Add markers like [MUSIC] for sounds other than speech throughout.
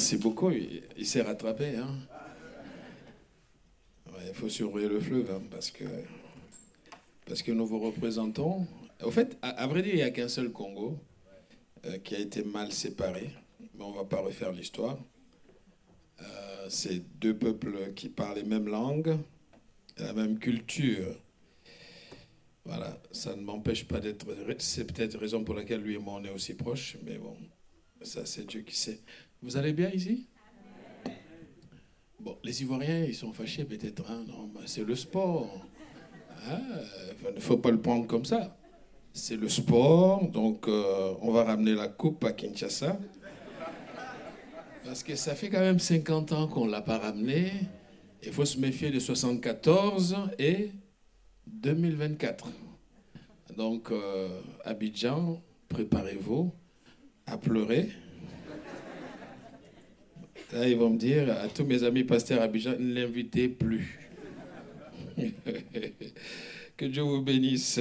Merci beaucoup. Il, s'est rattrapé. Hein. il faut surveiller le fleuve hein, parce, que, parce que nous vous représentons. Au fait, à, vrai dire, il n'y a qu'un seul Congo euh, qui a été mal séparé. Mais on ne va pas refaire l'histoire. Euh, c'est deux peuples qui parlent les mêmes langues, la même culture. Voilà, ça ne m'empêche pas d'être. C'est peut-être raison pour laquelle lui et moi on est aussi proches, mais bon, ça c'est Dieu qui sait. Vous allez bien ici? Bon, les Ivoiriens, ils sont fâchés peut-être. Hein non, c'est le sport. Hein il ne faut pas le prendre comme ça. C'est le sport, donc euh, on va ramener la coupe à Kinshasa. Parce que ça fait quand même 50 ans qu'on ne l'a pas ramené. Il faut se méfier de 74 et 2024. Donc, euh, Abidjan, préparez-vous à pleurer. Là, ils vont me dire à tous mes amis pasteurs Abidjan, ne l'invitez plus. [LAUGHS] que Dieu vous bénisse.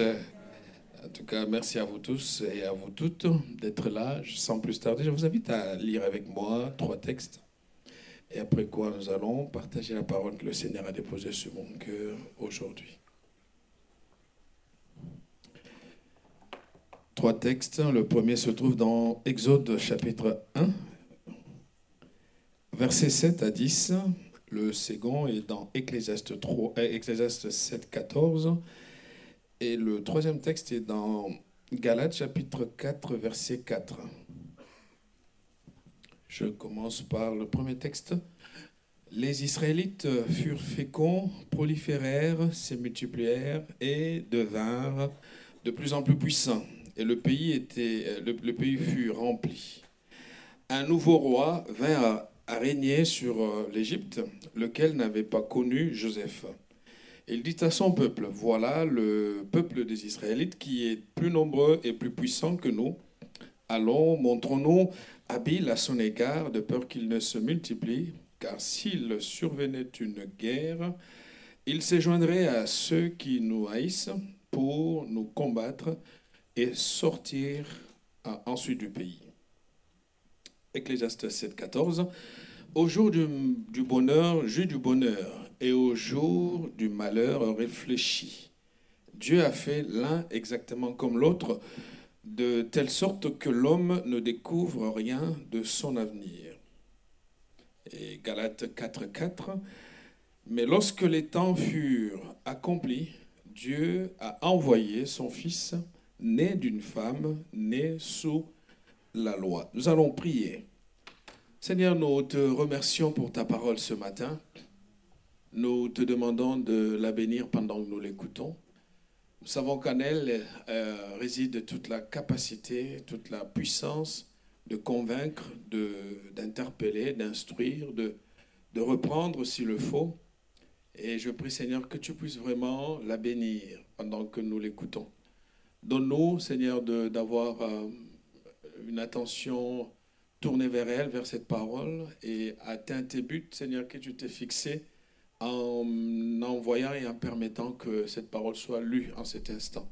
En tout cas, merci à vous tous et à vous toutes d'être là. Sans plus tarder, je vous invite à lire avec moi trois textes. Et après quoi, nous allons partager la parole que le Seigneur a déposée sur mon cœur aujourd'hui. Trois textes. Le premier se trouve dans Exode chapitre 1, versets 7 à 10. Le second est dans Ecclésiaste, 3, Ecclésiaste 7, 14. Et le troisième texte est dans Galates chapitre 4, verset 4. Je commence par le premier texte. Les Israélites furent féconds, proliférèrent, se multiplièrent et devinrent de plus en plus puissants. Et le pays, était, le, pays fut rempli. Un nouveau roi vint à, à régner sur euh, l'Égypte, lequel n'avait pas connu Joseph. Il dit à son peuple, voilà le peuple des Israélites qui est plus nombreux et plus puissant que nous. Allons, montrons-nous habiles à son égard, de peur qu'il ne se multiplie, car s'il survenait une guerre, il se joindrait à ceux qui nous haïssent pour nous combattre et sortir ensuite du pays. Ecclésiaste 7, 14. Au jour du, bonheur, jus du bonheur, et au jour du malheur réfléchi. Dieu a fait l'un exactement comme l'autre, de telle sorte que l'homme ne découvre rien de son avenir. Et Galates 4.4, mais lorsque les temps furent accomplis, Dieu a envoyé son Fils, né d'une femme, né sous la loi. Nous allons prier. Seigneur, nous te remercions pour ta parole ce matin. Nous te demandons de la bénir pendant que nous l'écoutons. Nous savons qu'en elle euh, réside toute la capacité, toute la puissance de convaincre, d'interpeller, d'instruire, de, de reprendre s'il le faut. Et je prie Seigneur que tu puisses vraiment la bénir pendant que nous l'écoutons. Donne-nous Seigneur d'avoir euh, une attention tournée vers elle, vers cette parole et atteint tes buts Seigneur que tu t'es fixé en envoyant et en permettant que cette parole soit lue en cet instant.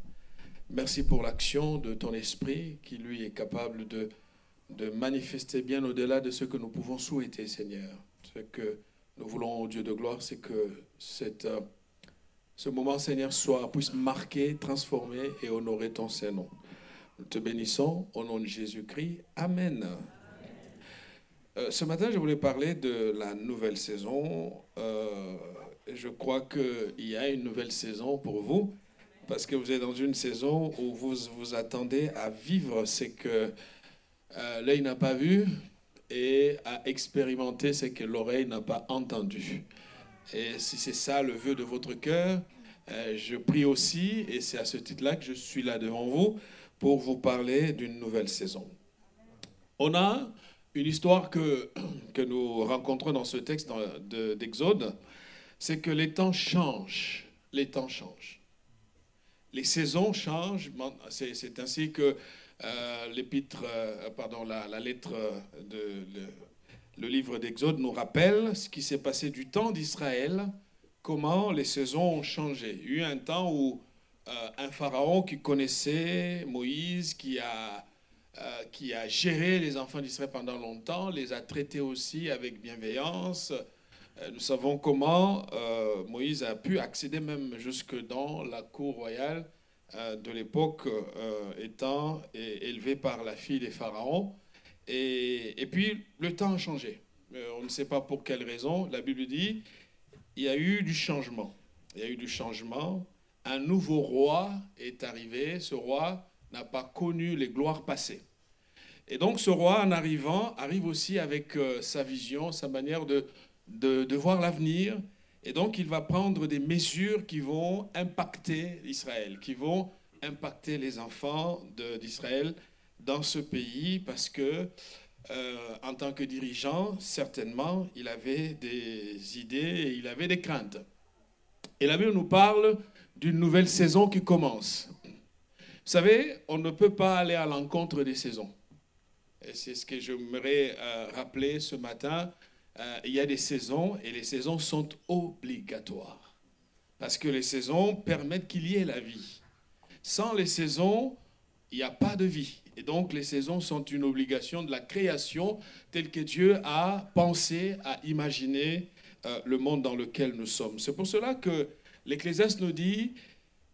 Merci pour l'action de ton esprit qui, lui, est capable de, de manifester bien au-delà de ce que nous pouvons souhaiter, Seigneur. Ce que nous voulons, au Dieu de gloire, c'est que euh, ce moment, Seigneur, soit, puisse marquer, transformer et honorer ton Saint-Nom. Te bénissons au nom de Jésus-Christ. Amen. Euh, ce matin, je voulais parler de la nouvelle saison. Euh, je crois qu'il y a une nouvelle saison pour vous, parce que vous êtes dans une saison où vous vous attendez à vivre ce que euh, l'œil n'a pas vu et à expérimenter ce que l'oreille n'a pas entendu. Et si c'est ça le vœu de votre cœur, je prie aussi, et c'est à ce titre-là que je suis là devant vous, pour vous parler d'une nouvelle saison. On a une histoire que, [CLEARS THROAT] que nous rencontrons dans ce texte d'Exode, c'est que les temps changent. Les temps changent. Les saisons changent. C'est ainsi que euh, l'épître, euh, pardon, la, lettre de le, livre d'Exode nous rappelle ce qui s'est passé du temps d'Israël, comment les saisons ont changé. Il y a eu un temps où euh, un pharaon qui connaissait Moïse, qui a euh, qui a géré les enfants d'Israël pendant longtemps, les a traités aussi avec bienveillance. Euh, nous savons comment Moïse a pu accéder même jusque dans la cour royale de l'époque, étant élevé par la fille des pharaons. Et, et, puis, le temps a changé. on ne sait pas pour quelle raison. La Bible dit il y a eu du changement. Il y a eu du changement. Un nouveau roi est arrivé. Ce roi n'a pas connu les gloires passées. Et donc ce roi, en arrivant, arrive aussi avec euh, sa vision, sa manière de, de, voir l'avenir. Et donc il va prendre des mesures qui vont impacter Israël, qui vont impacter les enfants d'Israël dans ce pays, parce que euh, en tant que dirigeant, certainement, il avait des idées et il avait des craintes. Et la Bible nous parle d'une nouvelle saison qui commence. Vous savez, on ne peut pas aller à l'encontre des saisons. Et c'est ce que j'aimerais euh, rappeler ce matin. Euh, il y a des saisons et les saisons sont obligatoires. Parce que les saisons permettent qu'il y ait la vie. Sans les saisons, il n'y a pas de vie. Et donc les saisons sont une obligation de la création telle que Dieu a pensé, a imaginé euh, le monde dans lequel nous sommes. C'est pour cela que l'Ecclésiaste nous dit,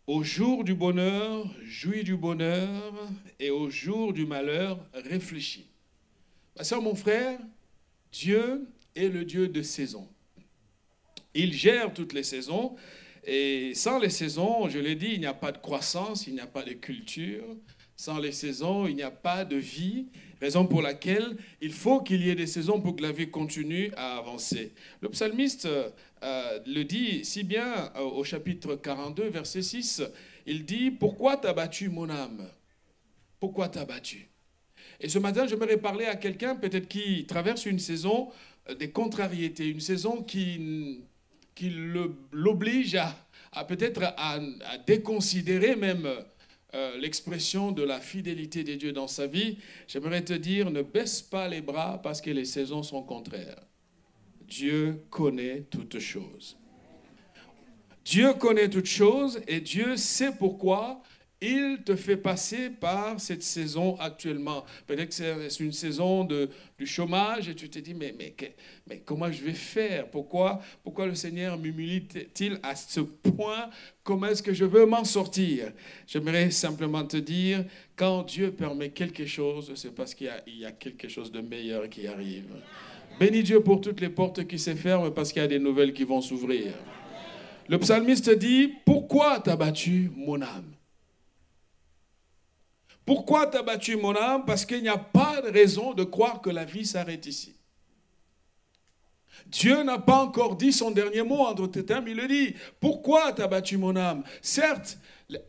au jour du bonheur, jouis du bonheur, et au jour du malheur, réfléchis. Ma soeur, mon frère, Dieu est le Dieu de saisons. Il gère toutes les saisons, et sans les saisons, je l'ai dit, il n'y a pas de croissance, il n'y a pas de culture. Sans les saisons, il n'y a pas de vie, raison pour laquelle il faut qu'il y ait des saisons pour que la vie continue à avancer. Le psalmiste euh, le dit si bien euh, au chapitre 42, verset 6. Il dit, pourquoi t'as battu mon âme? Pourquoi t'as battu? Et ce matin, j'aimerais parler à quelqu'un peut-être qui traverse une saison euh, des contrariétés, une saison qui, qui l'oblige à, peut-être à, déconsidérer même l'expression de la fidélité des dieux dans sa vie. J'aimerais te dire, ne baisse pas les bras parce que les saisons sont contraires. Dieu connaît toutes choses. Dieu connaît toutes choses et Dieu sait pourquoi il te fait passer par cette saison actuellement. Peut-être que c'est une saison de, du chômage et tu te dis, mais, mais, mais comment je vais faire? Pourquoi, pourquoi le Seigneur m'humilie-t-il à ce point? Comment est-ce que je veux m'en sortir? J'aimerais simplement te dire, quand Dieu permet quelque chose, c'est parce qu'il y, y a quelque chose de meilleur qui arrive. Bénis Dieu pour toutes les portes qui se ferment parce qu'il y a des nouvelles qui vont s'ouvrir. Le psalmiste dit, pourquoi t'as battu mon âme? Pourquoi t'as battu mon âme? Parce qu'il n'y a pas de raison de croire que la vie s'arrête ici. Dieu n'a pas encore dit son dernier mot entre tes termes, il le dit. Pourquoi t'as battu mon âme Certes,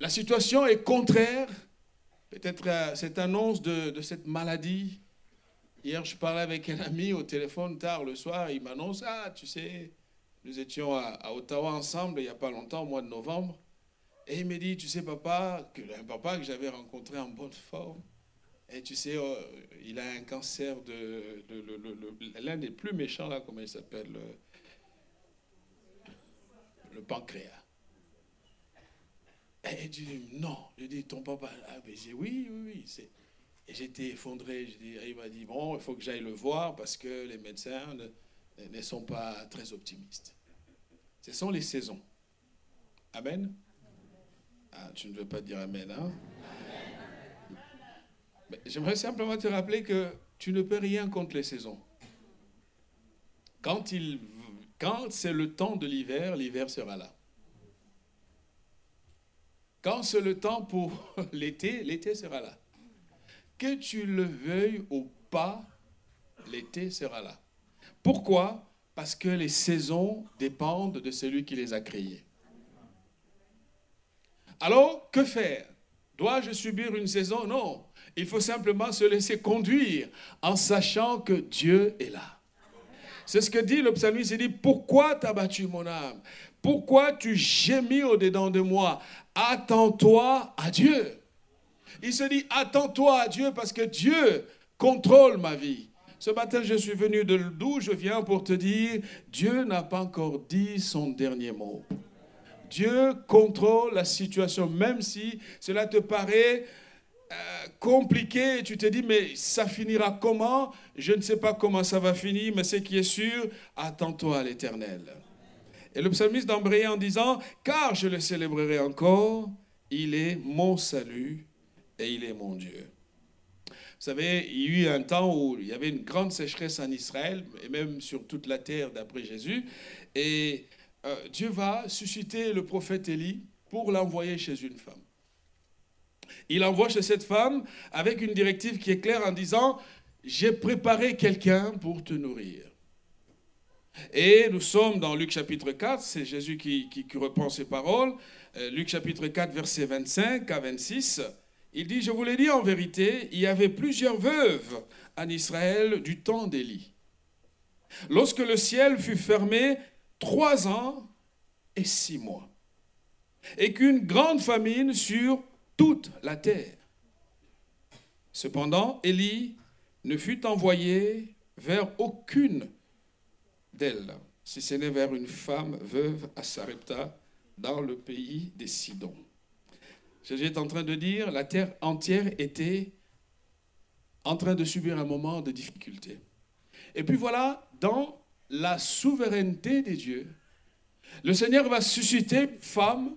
la situation est contraire. Peut-être euh, cette annonce de cette maladie Hier, je parlais avec un ami au téléphone tard le soir. Il m'annonce Ah, tu sais, nous étions à, Ottawa ensemble il n'y a pas longtemps, au mois de novembre. Et il me dit Tu sais, papa, que, un papa que j'avais rencontré en bonne forme. Et tu sais, euh, il a un cancer de. L'un des plus méchants, là, comment il s'appelle le, pancréas. Et il dit Non. Je dis Ton papa. Ah, mais Oui, oui, oui. Et j'étais effondré. il m'a dit, bon, il faut que j'aille le voir parce que les médecins ne, sont pas très optimistes. Ce sont les saisons. Amen? Ah, tu ne veux pas dire Amen, hein? J'aimerais simplement te rappeler que tu ne peux rien contre les saisons. Quand, il, quand c'est le temps de l'hiver, l'hiver sera là. Quand c'est le temps pour [LAUGHS] l'été, l'été sera là. Que tu le veuilles ou pas, l'été sera là. Pourquoi? Parce que les saisons dépendent de celui qui les a créées. Alors, que faire? Dois-je subir une saison? Non. Il faut simplement se laisser conduire en sachant que Dieu est là. C'est ce que dit le psalmiste. Il dit, pourquoi t'as battu mon âme? Pourquoi tu gémis au-dedans de moi? Attends-toi à Dieu. Il se dit, attends-toi à Dieu parce que Dieu contrôle ma vie. Ce matin, je suis venu de d'où je viens pour te dire, Dieu n'a pas encore dit son dernier mot. Dieu contrôle la situation, même si cela te paraît euh, compliqué, tu te dis, mais ça finira comment? Je ne sais pas comment ça va finir, mais ce qui est sûr, attends-toi à l'éternel. Et le psalmiste d'embrayer en disant, car je le célébrerai encore, il est mon salut et il est mon Dieu. Vous savez, il y a eu un temps où il y avait une grande sécheresse en Israël, et même sur toute la terre d'après Jésus, et euh, Dieu va susciter le prophète Élie pour l'envoyer chez une femme. Il envoie chez cette femme avec une directive qui est claire en disant, j'ai préparé quelqu'un pour te nourrir. Et nous sommes dans Luc chapitre 4, c'est Jésus qui, qui, reprend ces paroles. Euh, Luc chapitre 4, versets 25 à 26. Il dit, je vous l'ai dit en vérité, il y avait plusieurs veuves en Israël du temps d'Élie. Lorsque le ciel fut fermé trois ans et six mois, et qu'une grande famine sur toute la terre. Cependant, Élie ne fut envoyé vers aucune d'elles, si ce n'est vers une femme veuve à Sarepta, dans le pays des Sidons. Jésus est en train de dire, la terre entière était en train de subir un moment de difficulté. Et puis voilà, dans la souveraineté des dieux, le Seigneur va susciter une femme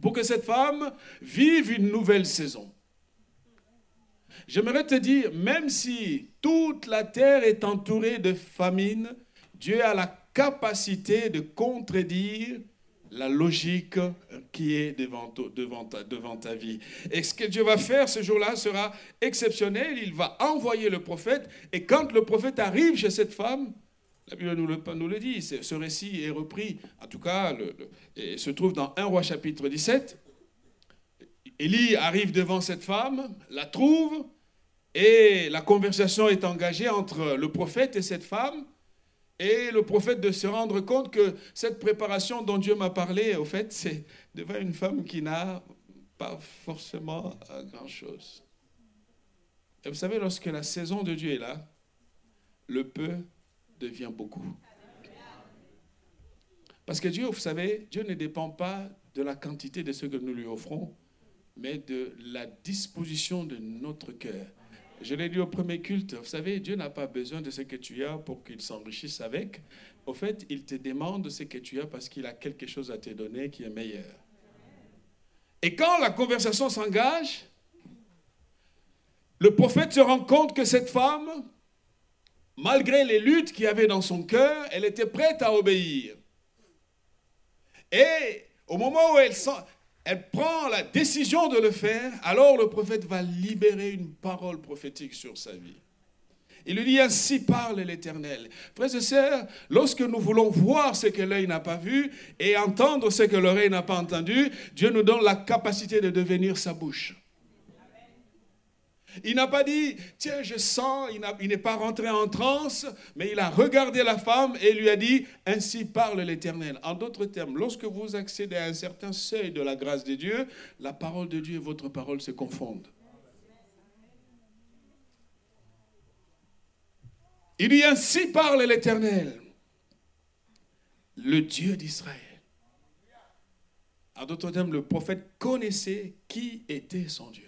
pour que cette femme vive une nouvelle saison. J'aimerais te dire, même si toute la terre est entourée de famine, Dieu a la capacité de contredire la logique qui est devant, devant, devant ta vie. Et ce que Dieu va faire ce jour-là sera exceptionnel. Il va envoyer le prophète. Et quand le prophète arrive chez cette femme, la Bible nous le, nous dit, ce récit est repris, en tout cas, et se trouve dans 1 roi chapitre 17. Élie arrive devant cette femme, la trouve, et la conversation est engagée entre le prophète et cette femme. Et le prophète de se rendre compte que cette préparation dont Dieu m'a parlé, au fait, c'est devant une femme qui n'a pas forcément grand-chose. Et vous savez, lorsque la saison de Dieu est là, le peu devient beaucoup. Parce que Dieu, vous savez, Dieu ne dépend pas de la quantité de ce que nous lui offrons, mais de la disposition de notre cœur. Je l'ai dit au premier culte, vous savez, Dieu n'a pas besoin de ce que tu as pour qu'il s'enrichisse avec. Au fait, il te demande ce que tu as parce qu'il a quelque chose à te donner qui est meilleur. Et quand la conversation s'engage, le prophète se rend compte que cette femme, malgré les luttes qu'il y avait dans son cœur, elle était prête à obéir. Et au moment où elle, sent, elle prend la décision de le faire, alors le prophète va libérer une parole prophétique sur sa vie. Il lui dit ainsi parle l'Éternel. Frères et sœurs, lorsque nous voulons voir ce que l'œil n'a pas vu et entendre ce que l'oreille n'a pas entendu, Dieu nous donne la capacité de devenir sa bouche. Il n'a pas dit, tiens, je sens, il n'est pas rentré en transe, mais il a regardé la femme et lui a dit, ainsi parle l'Éternel. En d'autres termes, lorsque vous accédez à un certain seuil de la grâce de Dieu, la parole de Dieu et votre parole se confondent. Il dit, ainsi parle l'Éternel, le Dieu d'Israël. En d'autres termes, le prophète connaissait qui était son Dieu.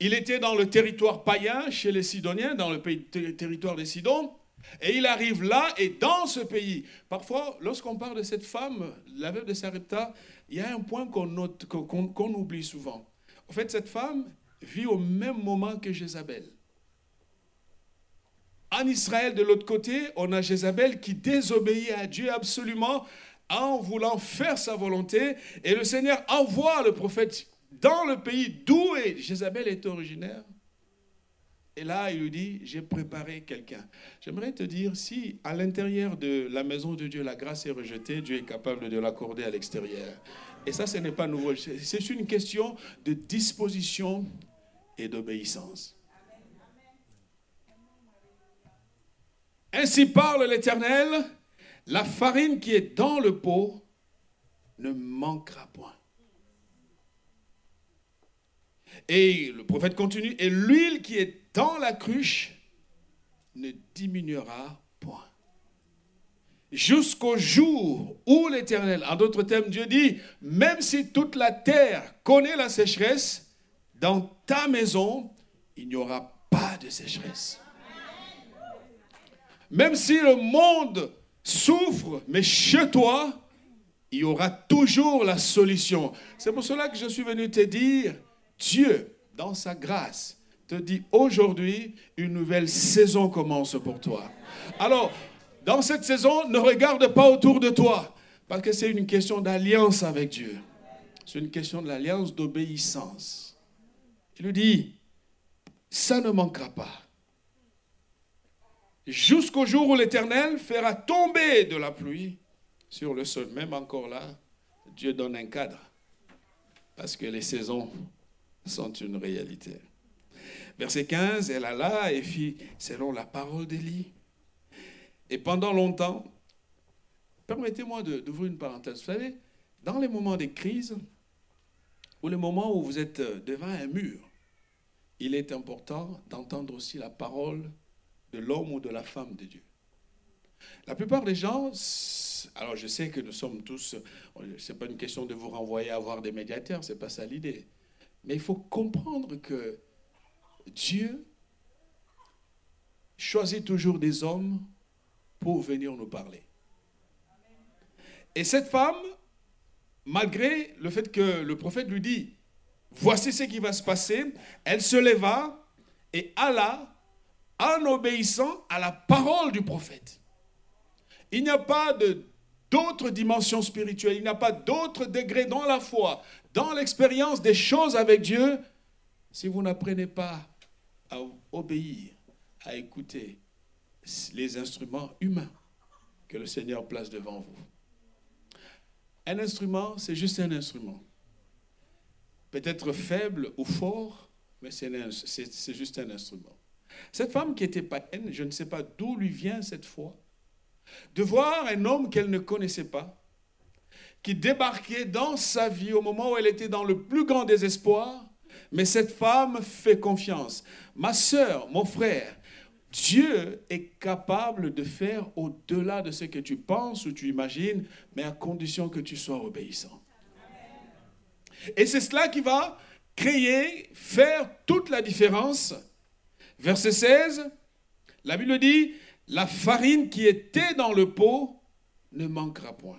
Il était dans le territoire païen, chez les Sidoniens, dans le territoire des Sidons. Et il arrive là, et dans ce pays, parfois, lorsqu'on parle de cette femme, la veuve de Sarepta, il y a un point qu'on qu'on oublie souvent. En fait, cette femme vit au même moment que Jézabel. En Israël, de l'autre côté, on a Jézabel qui désobéit à Dieu absolument en voulant faire sa volonté. Et le Seigneur envoie le prophète dans le pays d'où Jézabel est originaire. Et là, il lui dit, j'ai préparé quelqu'un. J'aimerais te dire, si à l'intérieur de la maison de Dieu, la grâce est rejetée, Dieu est capable de l'accorder à l'extérieur. Et ça, ce n'est pas nouveau. C'est une question de disposition et d'obéissance. Ainsi parle l'Éternel, la farine qui est dans le pot ne manquera point. Et le prophète continue, et l'huile qui est dans la cruche ne diminuera point. Jusqu'au jour où l'Éternel, en d'autres termes, Dieu dit, même si toute la terre connaît la sécheresse, dans ta maison, il n'y aura pas de sécheresse. Même si le monde souffre, mais chez toi, il y aura toujours la solution. C'est pour cela que je suis venu te dire, Dieu, dans sa grâce, te dit aujourd'hui, une nouvelle saison commence pour toi. Alors, dans cette saison, ne regarde pas autour de toi, parce que c'est une question d'alliance avec Dieu. C'est une question de l'alliance d'obéissance. Il lui dit, ça ne manquera pas. Jusqu'au jour où l'Éternel fera tomber de la pluie sur le sol. Même encore là, Dieu donne un cadre, parce que les saisons sont une réalité. Verset 15, elle alla et fit selon la parole d'Élie. Et pendant longtemps, permettez-moi d'ouvrir une parenthèse. Vous savez, dans les moments de crise, ou les moments où vous êtes devant un mur, il est important d'entendre aussi la parole de l'homme ou de la femme de Dieu. La plupart des gens, alors je sais que nous sommes tous, ce n'est pas une question de vous renvoyer à voir des médiateurs, ce n'est pas ça l'idée. Mais il faut comprendre que Dieu choisit toujours des hommes pour venir nous parler. Et cette femme, malgré le fait que le prophète lui dit, voici ce qui va se passer, elle se leva et alla en obéissant à la parole du prophète. Il n'y a pas d'autre dimension spirituelle, il n'y a pas d'autre degré dans la foi, dans l'expérience des choses avec Dieu, si vous n'apprenez pas à obéir, à écouter les instruments humains que le Seigneur place devant vous. Un instrument, c'est juste un instrument. Peut-être faible ou fort, mais c'est juste un instrument. Cette femme qui était païenne, je ne sais pas d'où lui vient cette foi, de voir un homme qu'elle ne connaissait pas, qui débarquait dans sa vie au moment où elle était dans le plus grand désespoir, mais cette femme fait confiance. Ma soeur, mon frère, Dieu est capable de faire au-delà de ce que tu penses ou tu imagines, mais à condition que tu sois obéissant. Et c'est cela qui va créer, faire toute la différence. Verset 16, la Bible dit, la farine qui était dans le pot ne manquera point.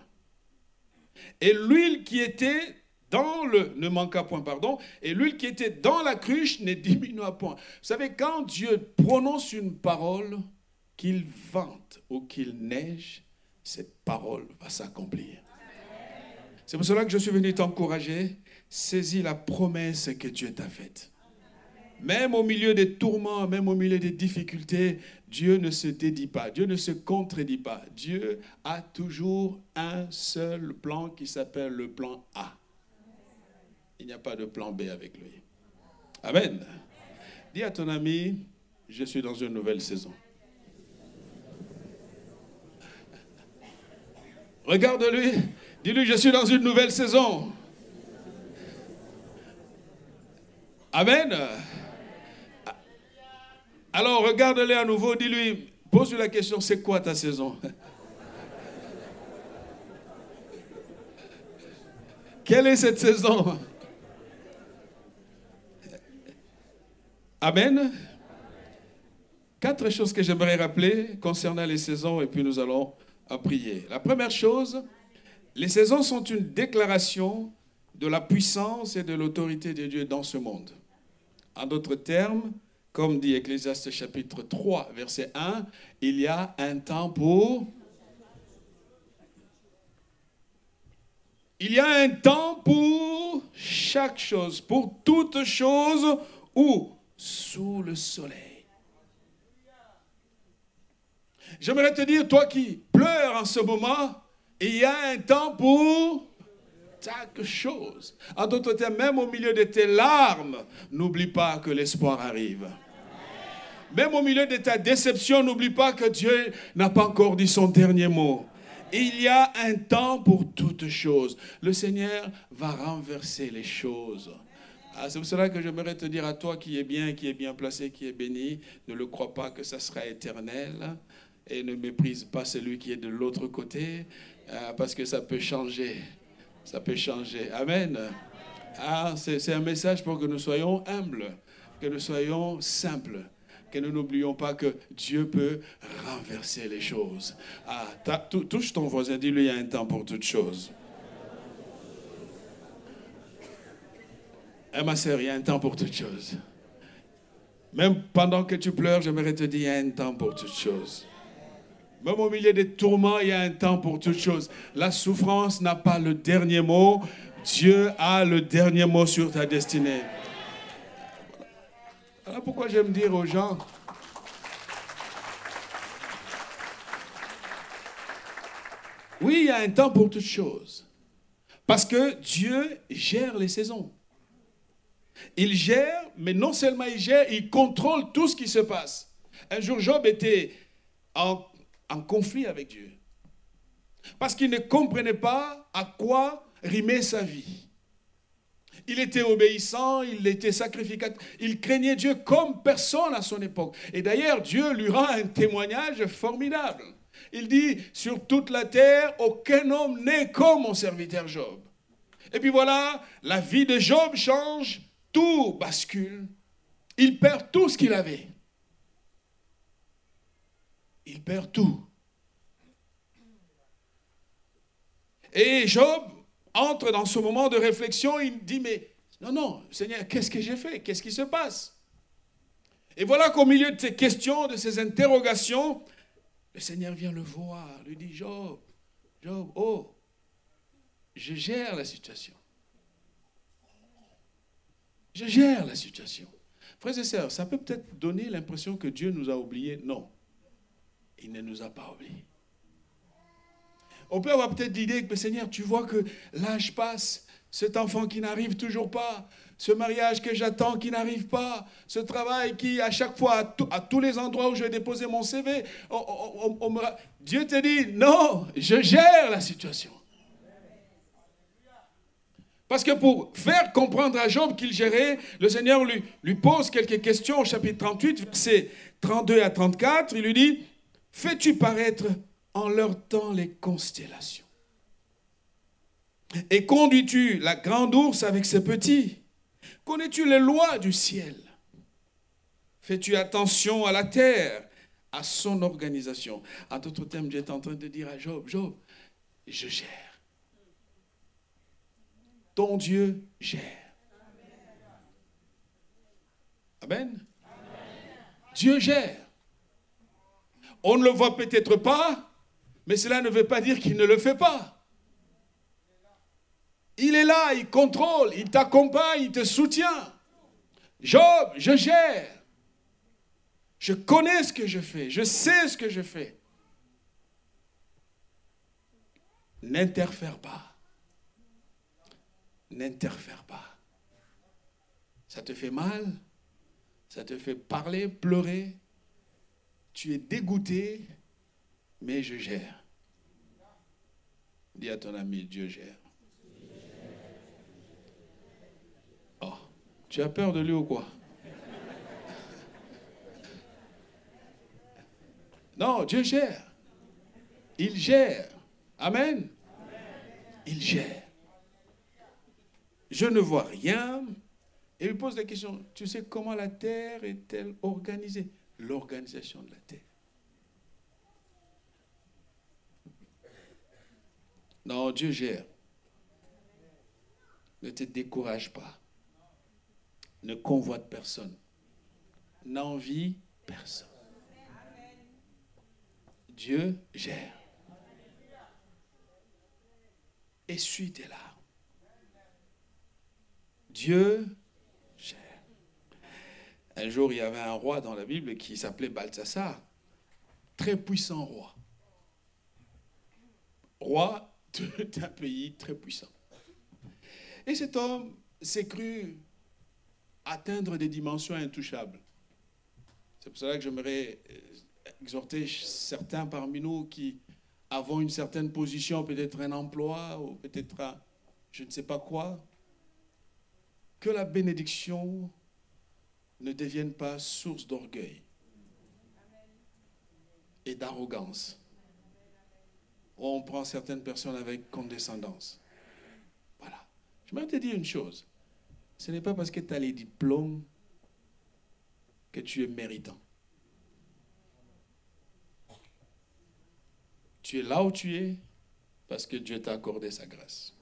Et l'huile qui était dans le, ne manqua point, pardon, et l'huile qui était dans la cruche ne diminua point. Vous savez, quand Dieu prononce une parole, qu'il vente ou qu'il neige, cette parole va s'accomplir. C'est pour cela que je suis venu t'encourager. Saisis la promesse que Dieu t'a faite. Même au milieu des tourments, même au milieu des difficultés, Dieu ne se dédie pas, Dieu ne se contredit pas. Dieu a toujours un seul plan qui s'appelle le plan A. Il n'y a pas de plan B avec lui. Amen. Dis à ton ami, je suis dans une nouvelle saison. Regarde-lui, dis-lui, je suis dans une nouvelle saison. Amen. Alors regarde-le à nouveau, dis-lui, pose-lui la question, c'est quoi ta saison? Quelle est cette saison? Amen. Quatre choses que j'aimerais rappeler concernant les saisons et puis nous allons en prier. La première chose, les saisons sont une déclaration de la puissance et de l'autorité de Dieu dans ce monde. En d'autres termes, comme dit Ecclésiaste chapitre 3, verset 1, il y a un temps pour... Il y a un temps pour chaque chose, pour toute chose où sous le soleil. J'aimerais te dire, toi qui pleures en ce moment, il y a un temps pour chaque chose. En d'autres termes, même au milieu de tes larmes, n'oublie pas que l'espoir arrive. Même au milieu de ta déception, n'oublie pas que Dieu n'a pas encore dit son dernier mot. Il y a un temps pour toutes choses. Le Seigneur va renverser les choses. Ah, c'est pour cela que j'aimerais te dire à toi qui est bien, qui est bien placé, qui est béni, ne le crois pas que ça sera éternel et ne méprise pas celui qui est de l'autre côté euh, parce que ça peut changer. Ça peut changer. Amen. Ah, c'est un message pour que nous soyons humbles, que nous soyons simples, que nous n'oublions pas que Dieu peut renverser les choses. Ah, touche ton voisin, dis-lui, il y a un temps pour toutes choses. Eh, ma sœur, il y a un temps pour toutes choses. Même pendant que tu pleures, j'aimerais te dire, il y a un temps pour toutes choses. Même au milieu des tourments, il y a un temps pour toutes choses. La souffrance n'a pas le dernier mot. Dieu a le dernier mot sur ta destinée. Voilà pourquoi j'aime dire aux gens, oui, il y a un temps pour toutes choses. Parce que Dieu gère les saisons. Il gère, mais non seulement il gère, il contrôle tout ce qui se passe. Un jour, Job était en, conflit avec Dieu. Parce qu'il ne comprenait pas à quoi rimait sa vie. Il était obéissant, il était sacrificateur, il craignait Dieu comme personne à son époque. Et d'ailleurs, Dieu lui rend un témoignage formidable. Il dit, sur toute la terre, aucun homme n'est comme mon serviteur Job. Et puis voilà, la vie de Job change tout bascule. Il perd tout ce qu'il avait. Il perd tout. Et Job entre dans ce moment de réflexion, il dit, mais non, non, Seigneur, qu'est-ce que j'ai fait? Qu'est-ce qui se passe? Et voilà qu'au milieu de ces questions, de ces interrogations, le Seigneur vient le voir, lui dit, Job, Job, oh, je gère la situation. Je gère la situation. Frères et sœurs, ça peut peut-être donner l'impression que Dieu nous a oubliés. Non, il ne nous a pas oubliés. On peut avoir peut-être l'idée que, Seigneur, tu vois que l'âge passe, cet enfant qui n'arrive toujours pas, ce mariage que j'attends qui n'arrive pas, ce travail qui, à chaque fois, à, tous les endroits où je vais mon CV, Dieu te dit, non, je gère la situation. Parce que pour faire comprendre à Job qu'il gérait, le Seigneur lui, lui pose quelques questions au chapitre 38, versets 32 à 34. Il lui dit, fais-tu paraître en leur temps les constellations? Et conduis-tu la grande ours avec ses petits Connais-tu les lois du ciel? Fais-tu attention à la terre, à son organisation? En d'autres termes, Dieu est en train de dire à Job, Job, je gère ton Dieu gère. Amen. Dieu gère. On ne le voit peut-être pas, mais cela ne veut pas dire qu'il ne le fait pas. Il est là, il contrôle, il t'accompagne, il te soutient. Job, je gère. Je connais ce que je fais, je sais ce que je fais. N'interfère pas n'interfère pas. Ça te fait mal, ça te fait parler, pleurer, tu es dégoûté, mais je gère. Dis à ton ami, Dieu gère. Oh, tu as peur de lui ou quoi? Non, Dieu gère. Il gère. Amen. Il gère je ne vois rien. Et il pose la question, tu sais comment la terre est-elle organisée? L'organisation de la terre. Non, Dieu gère. Ne te décourage pas. Ne convoite personne. N'envie personne. Dieu gère. Essuie tes larmes. Dieu. Un jour, il y avait un roi dans la Bible qui s'appelait Balthasar, très puissant roi. Roi [LAUGHS] d'un pays très puissant. Et cet homme s'est cru atteindre des dimensions intouchables. C'est pour cela que j'aimerais euh, exhorter certains parmi nous qui avons une certaine position, peut-être un emploi ou peut-être je ne sais pas quoi, que la bénédiction ne devienne pas source d'orgueil et d'arrogance. On prend certaines personnes avec condescendance. Voilà. Je vais te dire une chose. ce n'est pas parce que tu as les diplômes que tu es méritant. Tu es là où tu es parce que Dieu t'a accordé sa grâce.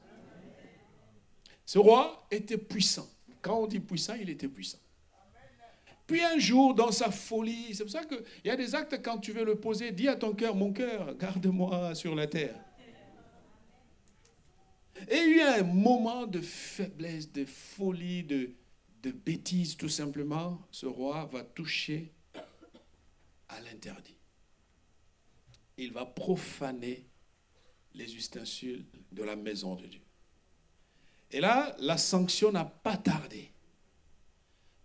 Ce roi était puissant. Quand on dit puissant, il était puissant. Puis un jour, dans sa folie, c'est pour ça qu'il y a des actes, quand tu veux le poser, dis à ton cœur, mon cœur, garde-moi sur la terre. Et il y a un moment de faiblesse, de folie, de, de bêtise, tout simplement. Ce roi va toucher à l'interdit. Il va profaner les ustensiles de la maison de Dieu. Et là, la sanction n'a pas tardé.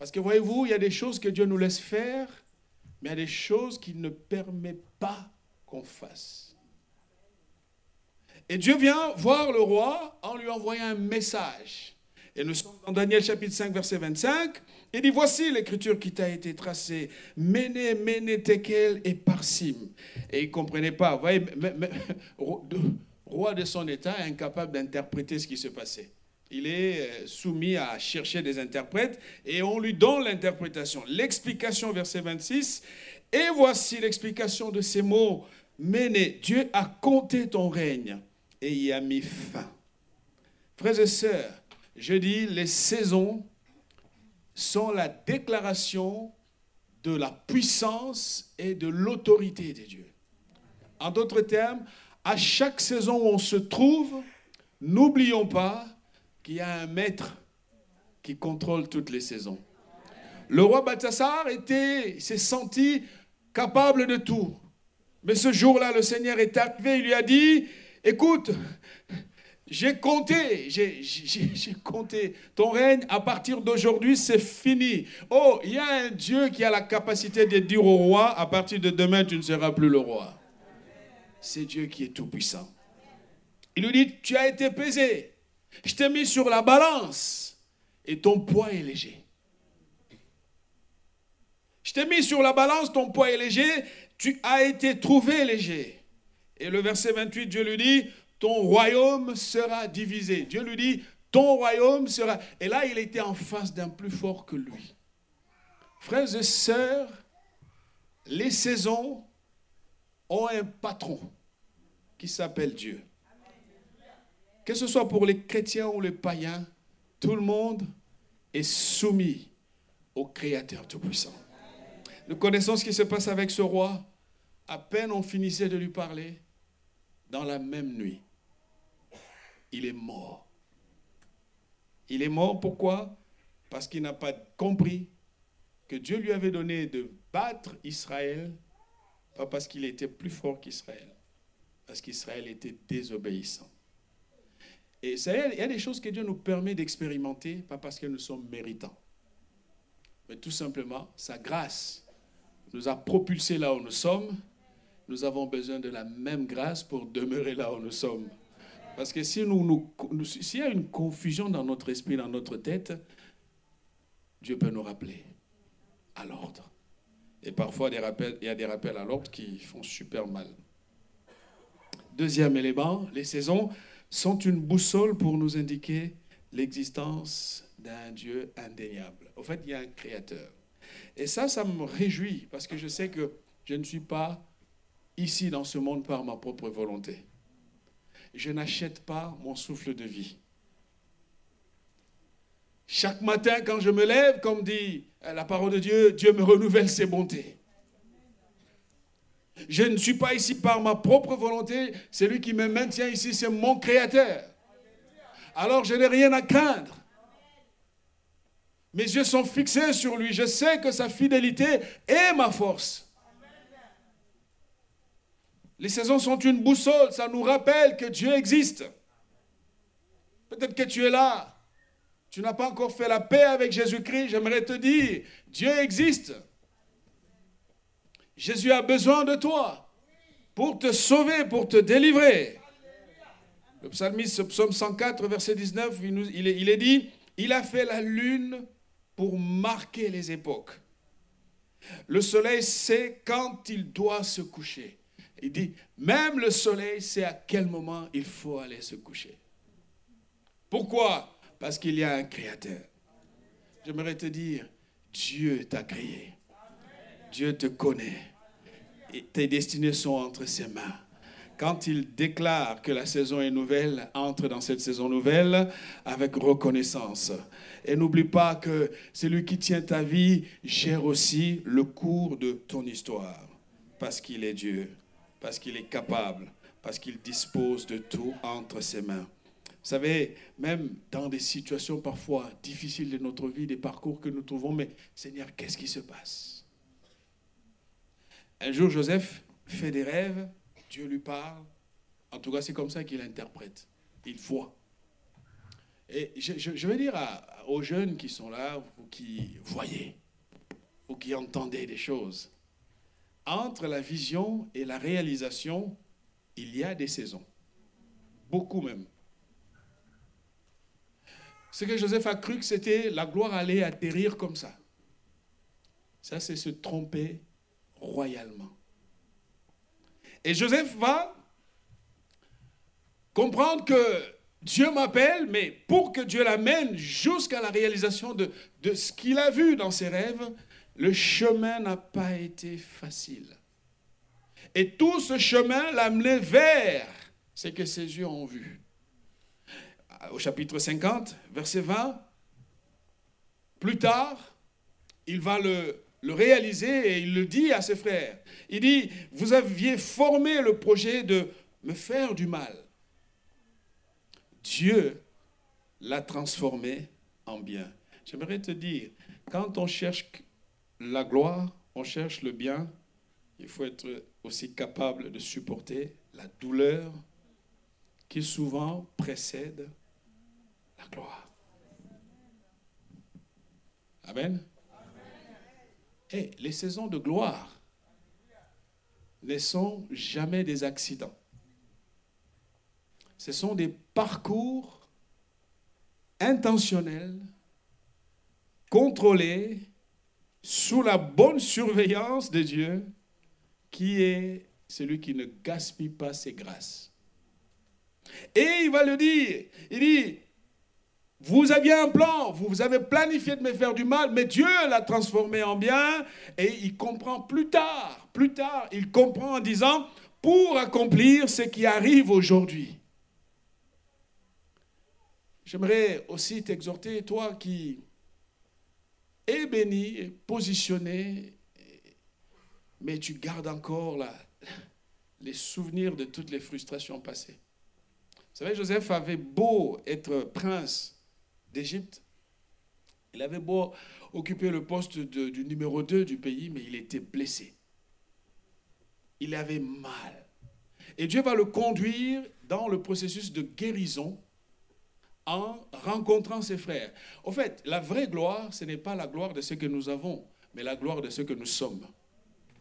Parce que voyez-vous, il y a des choses que Dieu nous laisse faire, mais il y a des choses qu'il ne permet pas qu'on fasse. Et Dieu vient voir le roi en lui envoyant un message. Et nous sommes dans Daniel chapitre 5, verset 25. Il dit, voici l'écriture qui t'a été tracée. Méné, Méné, Tekel et Parsim. Et il ne comprenait pas. Vous voyez, roi de son état, incapable d'interpréter ce qui se passait il est euh, soumis à chercher des interprètes et on lui donne l'interprétation. L'explication, verset 26, et voici l'explication de ces mots. Méné, Dieu a compté ton règne et y a mis fin. Frères et sœurs, je dis, les saisons sont la déclaration de la puissance et de l'autorité de Dieu. En d'autres termes, à chaque saison où on se trouve, n'oublions pas qu'il y a un maître qui contrôle toutes les saisons. Le roi Balthasar était, s'est senti capable de tout. Mais ce jour-là, le Seigneur est arrivé, il lui a dit, écoute, j'ai compté, j'ai compté. Ton règne, à partir d'aujourd'hui, c'est fini. Oh, il y a un Dieu qui a la capacité de dire au roi, à partir de demain, tu ne seras plus le roi. C'est Dieu qui est tout-puissant. Il lui dit, tu as été pesé. Je t'ai mis sur la balance et ton poids est léger. Je t'ai mis sur la balance, ton poids est léger, tu as été trouvé léger. Et le verset 28, Dieu lui dit, ton royaume sera divisé. Dieu lui dit, ton royaume sera... Et là, il était en face d'un plus fort que lui. Frères et sœurs, les saisons ont un patron qui s'appelle Dieu que ce soit pour les chrétiens ou les païens, tout le monde est soumis au Créateur Tout-Puissant. Nous connaissons ce qui se passe avec ce roi. À peine on finissait de lui parler, dans la même nuit, il est mort. Il est mort pourquoi? Parce qu'il n'a pas compris que Dieu lui avait donné de battre Israël, pas parce qu'il était plus fort qu'Israël, parce qu'Israël était désobéissant. Et il y a des choses que Dieu nous permet d'expérimenter, pas parce que nous sommes méritants, mais tout simplement, sa grâce nous a propulsés là où nous sommes. Nous avons besoin de la même grâce pour demeurer là où nous sommes. Parce que si nous, nous, s'il y a une confusion dans notre esprit, dans notre tête, Dieu peut nous rappeler à l'ordre. Et parfois, il y a des rappels à l'ordre qui font super mal. Deuxième élément, les saisons sont une boussole pour nous indiquer l'existence d'un Dieu indéniable. Au fait, il y a un créateur. Et ça, ça me réjouit parce que je sais que je ne suis pas ici dans ce monde par ma propre volonté. Je n'achète pas mon souffle de vie. Chaque matin, quand je me lève, comme dit la parole de Dieu, Dieu me renouvelle ses bontés. Je ne suis pas ici par ma propre volonté. Celui qui me maintient ici, c'est mon Créateur. Alors je n'ai rien à craindre. Mes yeux sont fixés sur lui. Je sais que sa fidélité est ma force. Les saisons sont une boussole. Ça nous rappelle que Dieu existe. Peut-être que tu es là. Tu n'as pas encore fait la paix avec Jésus-Christ. J'aimerais te dire, Dieu existe. Jésus a besoin de toi pour te sauver, pour te délivrer. Le psalmiste, psaume 104, verset 19, il, est, il est dit, il a fait la lune pour marquer les époques. Le soleil sait quand il doit se coucher. Il dit, même le soleil sait à quel moment il faut aller se coucher. Pourquoi? Parce qu'il y a un créateur. J'aimerais te dire, Dieu t'a créé. Dieu te connaît. Et tes destinées sont entre ses mains. Quand il déclare que la saison est nouvelle, entre dans cette saison nouvelle avec reconnaissance. Et n'oublie pas que celui qui tient ta vie gère aussi le cours de ton histoire. Parce qu'il est Dieu, parce qu'il est capable, parce qu'il dispose de tout entre ses mains. Vous savez, même dans des situations parfois difficiles de notre vie, des parcours que nous trouvons, mais Seigneur, qu'est-ce qui se passe? Un jour, Joseph fait des rêves, Dieu lui parle. En tout cas, c'est comme ça qu'il interprète. Il voit. Et je, veux dire aux jeunes qui sont là, ou qui voyez, ou qui entendez des choses, entre la vision et la réalisation, il y a des saisons. Beaucoup même. Ce que Joseph a cru que c'était la gloire allait atterrir comme ça. Ça, c'est se tromper royalement. Et Joseph va comprendre que Dieu m'appelle, mais pour que Dieu l'amène jusqu'à la réalisation de, ce qu'il a vu dans ses rêves, le chemin n'a pas été facile. Et tout ce chemin l'a amené vers ce que ses yeux ont vu au chapitre 50, verset 20, plus tard, il va le, le réaliser et il le dit à ses frères. Il dit, vous aviez formé le projet de me faire du mal. Dieu l'a transformé en bien. J'aimerais te dire, quand on cherche la gloire, on cherche le bien, il faut être aussi capable de supporter la douleur qui souvent précède gloire. Amen. Et les saisons de gloire ne sont jamais des accidents. Ce sont des parcours intentionnels, contrôlés, sous la bonne surveillance de Dieu, qui est celui qui ne gaspille pas ses grâces. Et il va le dire, il dit, vous aviez un plan, vous avez planifié de me faire du mal, mais Dieu l'a transformé en bien et il comprend plus tard, plus tard, il comprend en disant, pour accomplir ce qui arrive aujourd'hui. J'aimerais aussi t'exhorter, toi qui es béni, positionné, mais tu gardes encore les souvenirs de toutes les frustrations passées. Vous savez, Joseph avait beau être prince d'Égypte. Il avait beau occuper le poste du numéro 2 du pays, mais il était blessé. Il avait mal. Et Dieu va le conduire dans le processus de guérison en rencontrant ses frères. Au fait, la vraie gloire, ce n'est pas la gloire de ce que nous avons, mais la gloire de ce que nous sommes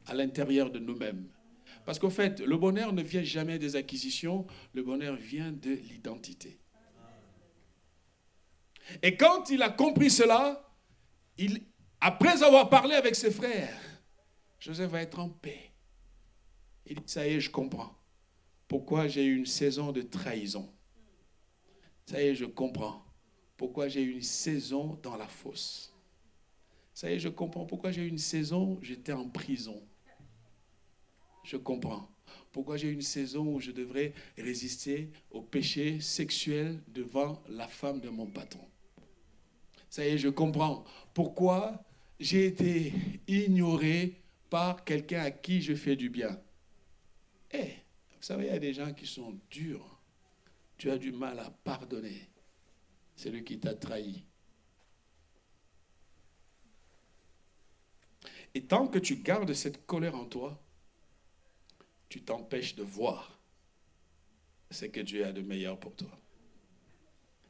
à l'intérieur de nous-mêmes. Parce qu'au fait, le bonheur ne vient jamais des acquisitions, le bonheur vient de l'identité. Et quand il a compris cela, après avoir parlé avec ses frères, Joseph va être en paix. Il dit, ça y est, je comprends. Pourquoi j'ai eu une saison de trahison. Ça y est, je comprends. Pourquoi j'ai eu une saison dans la fosse. Ça y est, je comprends. Pourquoi j'ai eu une saison, j'étais en prison. Je comprends. Pourquoi j'ai eu une saison où je devrais résister au péché sexuel devant la femme de mon patron. Ça y est, je comprends pourquoi j'ai été ignoré par quelqu'un à qui je fais du bien. Eh, vous savez, il y a des gens qui sont durs. Tu as du mal à pardonner celui qui t'a trahi. Et tant que tu gardes cette colère en toi, tu t'empêches de voir ce que Dieu a de meilleur pour toi.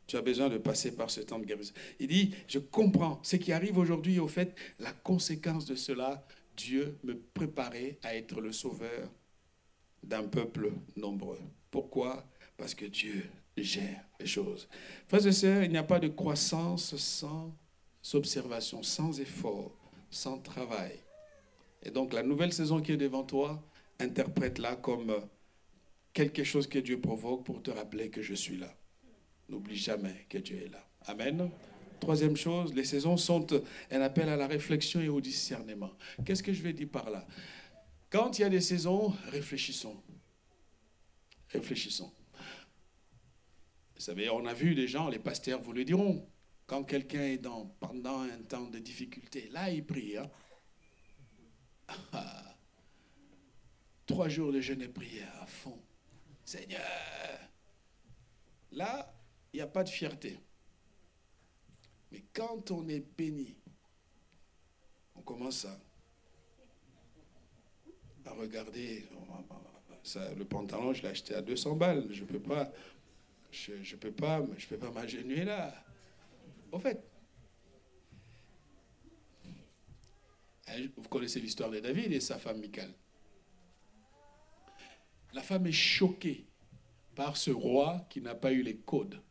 Tu as besoin de passer par ce temps de guérison. Il dit, je comprends ce qui arrive aujourd'hui, au fait, la conséquence de cela, Dieu me préparait à être le sauveur d'un peuple nombreux. Pourquoi? Parce que Dieu gère les choses. Frères et sœurs, il n'y a pas de croissance sans observation, sans effort, sans travail. Et donc la nouvelle saison qui est devant toi, interprète-la comme quelque chose que Dieu provoque pour te rappeler que je suis là. N'oublie jamais que Dieu est là. Amen. Troisième chose, les saisons sont un appel à la réflexion et au discernement. Qu'est-ce que je vais dire par là? Quand il y a des saisons, réfléchissons. Réfléchissons. Vous savez, on a vu des gens, les pasteurs vous le diront, quand quelqu'un est dans, pendant un temps de difficulté, là il prie. Hein. Trois jours de jeûne et prière à fond. Seigneur, là, il n'y a pas de fierté. Mais quand on est béni, on commence à, regarder. le pantalon, je l'ai acheté à 200 balles. Je ne peux pas, je, peux pas, je peux pas m'agenouiller là. Au fait, hein, vous connaissez l'histoire de David et sa femme Michal. La femme est choquée par ce roi qui n'a pas eu les codes.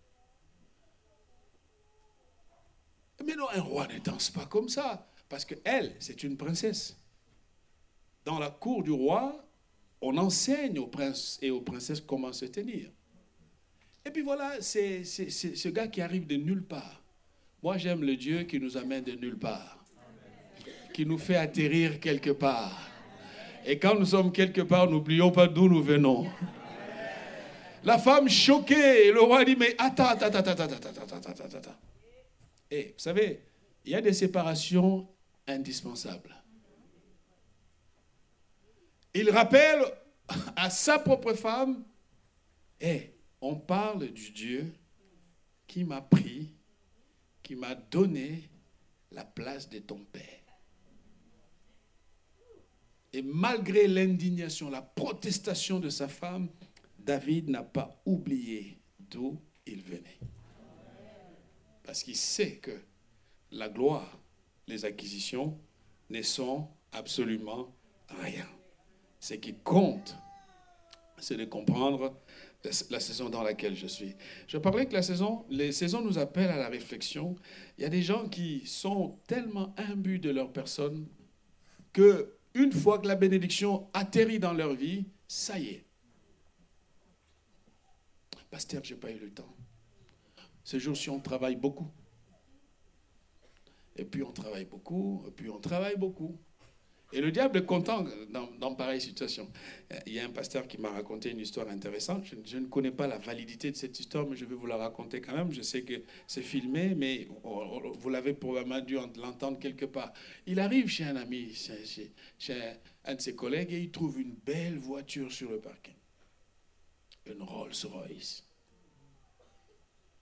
Mais non, un roi ne danse pas comme ça, parce qu'elle, c'est une princesse. Dans la cour du roi, on enseigne aux princes et aux princesses comment se tenir. Et puis voilà, c'est ce gars qui arrive de nulle part. Moi, j'aime le Dieu qui nous amène de nulle part, qui nous fait atterrir quelque part. Et quand nous sommes quelque part, n'oublions pas d'où nous venons. La femme choquée, le roi dit, mais attends, attends, attends, attends, attends, attends, attends, attends. Et vous savez, il y a des séparations indispensables. Il rappelle à sa propre femme, et on parle du Dieu qui m'a pris, qui m'a donné la place de ton père. Et malgré l'indignation, la protestation de sa femme, David n'a pas oublié d'où il venait. Parce qu'il sait que la gloire, les acquisitions ne sont absolument rien. Ce qui compte, c'est de comprendre la saison dans laquelle je suis. Je parlais que la saison, les saisons nous appellent à la réflexion. Il y a des gens qui sont tellement imbus de leur personne que une fois que la bénédiction atterrit dans leur vie, ça y est. Pasteur, je n'ai pas eu le temps. Ces jours-ci, on travaille beaucoup. Et puis on travaille beaucoup, et puis on travaille beaucoup. Et le diable est content dans, pareille situation. Il y a un pasteur qui m'a raconté une histoire intéressante. Je, ne connais pas la validité de cette histoire, mais je vais vous la raconter quand même. Je sais que c'est filmé, mais vous l'avez probablement dû l'entendre quelque part. Il arrive chez un ami, chez, chez un de ses collègues, et il trouve une belle voiture sur le parking. Une Rolls-Royce.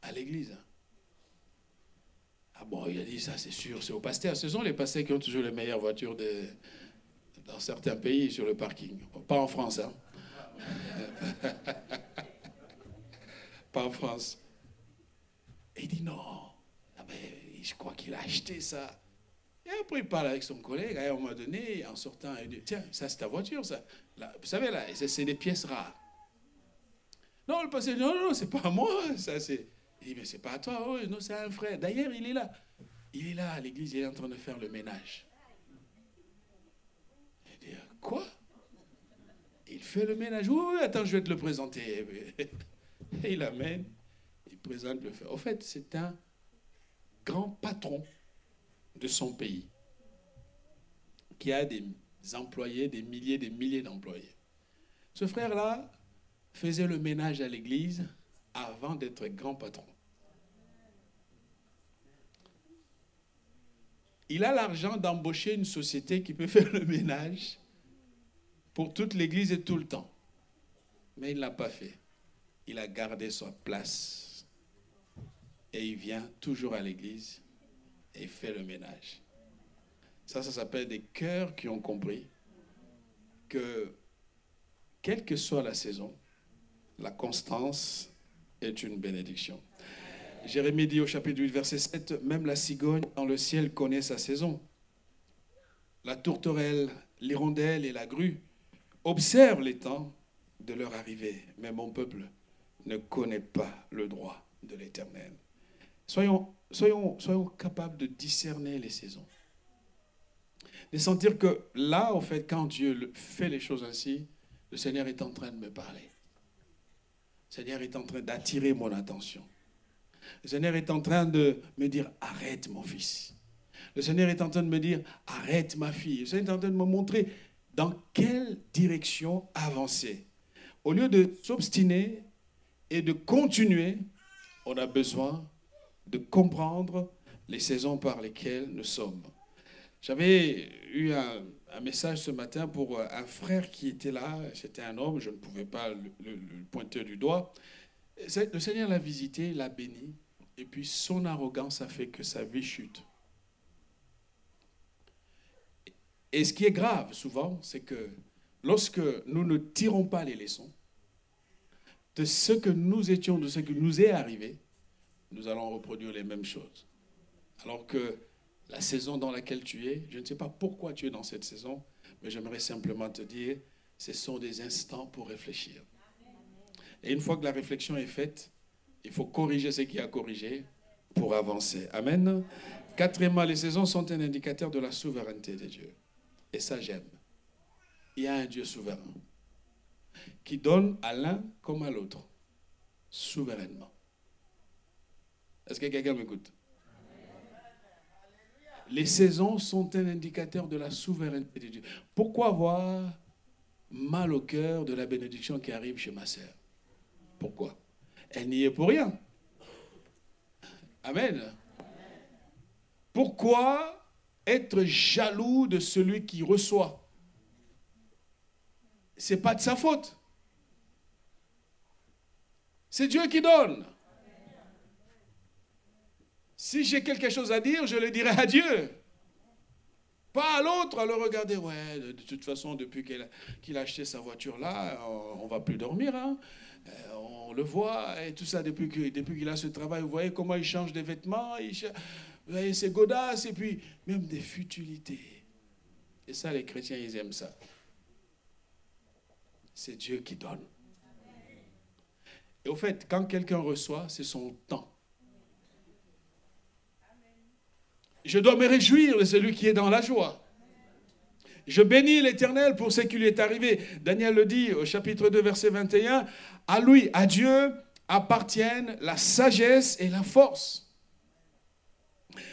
À l'église. Hein. Ah bon, il a dit ça, c'est sûr, c'est aux pasteurs. Ce sont les pasteurs qui ont toujours les meilleures voitures dans certains pays sur le parking. Pas en France, hein. [LAUGHS] Pas en France. Et il dit non, ben, je crois qu'il a acheté ça. Et après, il parle avec son collègue. À un moment donné, en sortant, il dit Tiens, ça, c'est ta voiture, ça. Vous savez, là, c'est des pièces rares. Non, le pasteur dit Non, non, c'est pas moi. Ça, c'est. Il dit Mais c'est pas à toi. Oh, non, c'est un frère. D'ailleurs, il est là. Il est là à l'église, il est en train de faire le ménage. Quoi? Il fait le ménage. Oui, attends, je vais te le présenter. [LAUGHS] Et il l'amène, il présente le fait. Au fait, c'est un grand patron de son pays qui a des employés, des milliers, des milliers d'employés. Ce frère-là faisait le ménage à l'église avant d'être grand patron. Il a l'argent d'embaucher une société qui peut [LAUGHS] faire le ménage pour toute l'Église et tout le temps. Mais il ne l'a pas fait. Il a gardé sa place. Et il vient toujours à l'Église et fait le ménage. Ça, ça s'appelle des cœurs qui ont compris que, quelle que soit la saison, la constance est une bénédiction. Jérémie dit au chapitre 8, verset 7, même la cigogne dans le ciel connaît sa saison. La tourterelle, l'hirondelle et la grue observe les temps de leur arrivée, mais mon peuple ne connaît pas le droit de l'Éternel. Soyons, soyons, soyons capables de discerner les saisons. De sentir que là, en fait, quand Dieu fait les choses ainsi, le Seigneur est en train de me parler. Le Seigneur est en train d'attirer mon attention. Le Seigneur est en train de me dire, arrête mon fils. Le Seigneur est en train de me dire, arrête ma fille. Le Seigneur est en train de me montrer dans quelle direction avancer. Au lieu de s'obstiner et de continuer, on a besoin de comprendre les saisons par lesquelles nous sommes. J'avais eu un, message ce matin pour un frère qui était là, c'était un homme, je ne pouvais pas le, le pointer du doigt. Le Seigneur l'a visité, l'a béni, et puis son arrogance a fait que sa vie chute. Et ce qui est grave souvent, c'est que lorsque nous ne tirons pas les leçons de ce que nous étions, de ce qui nous est arrivé, nous allons reproduire les mêmes choses. Alors que la saison dans laquelle tu es, je ne sais pas pourquoi tu es dans cette saison, mais j'aimerais simplement te dire, ce sont des instants pour réfléchir. Et une fois que la réflexion est faite, il faut corriger ce qui a corrigé pour avancer. Amen. Quatrièmement, les saisons sont un indicateur de la souveraineté de Dieu. Et ça, j'aime. Il y a un Dieu souverain qui donne à l'un comme à l'autre, souverainement. Est-ce que quelqu'un m'écoute? Les saisons sont un indicateur de la souveraineté de Dieu. Pourquoi avoir mal au cœur de la bénédiction qui arrive chez ma sœur? Pourquoi? Elle n'y est pour rien. Amen. Pourquoi être jaloux de celui qui reçoit? Ce n'est pas de sa faute. C'est Dieu qui donne. Si j'ai quelque chose à dire, je le dirai à Dieu. Pas à l'autre, à le regarder. Ouais, de, toute façon, depuis qu'il a, acheté sa voiture là, on, ne va plus dormir. Hein. Euh, on le voit, et tout ça, depuis qu'il a ce travail, vous voyez comment il change des vêtements. Il, vous voyez, c'est godasses et puis même des futilités. Et ça, les chrétiens, ils aiment ça. C'est Dieu qui donne. Et au fait, quand quelqu'un reçoit, c'est son temps. Je dois me réjouir de celui qui est dans la joie. Je bénis l'Éternel pour ce qui lui est arrivé. Daniel le dit au chapitre 2, verset 21. À lui, à Dieu, appartiennent la sagesse et la force.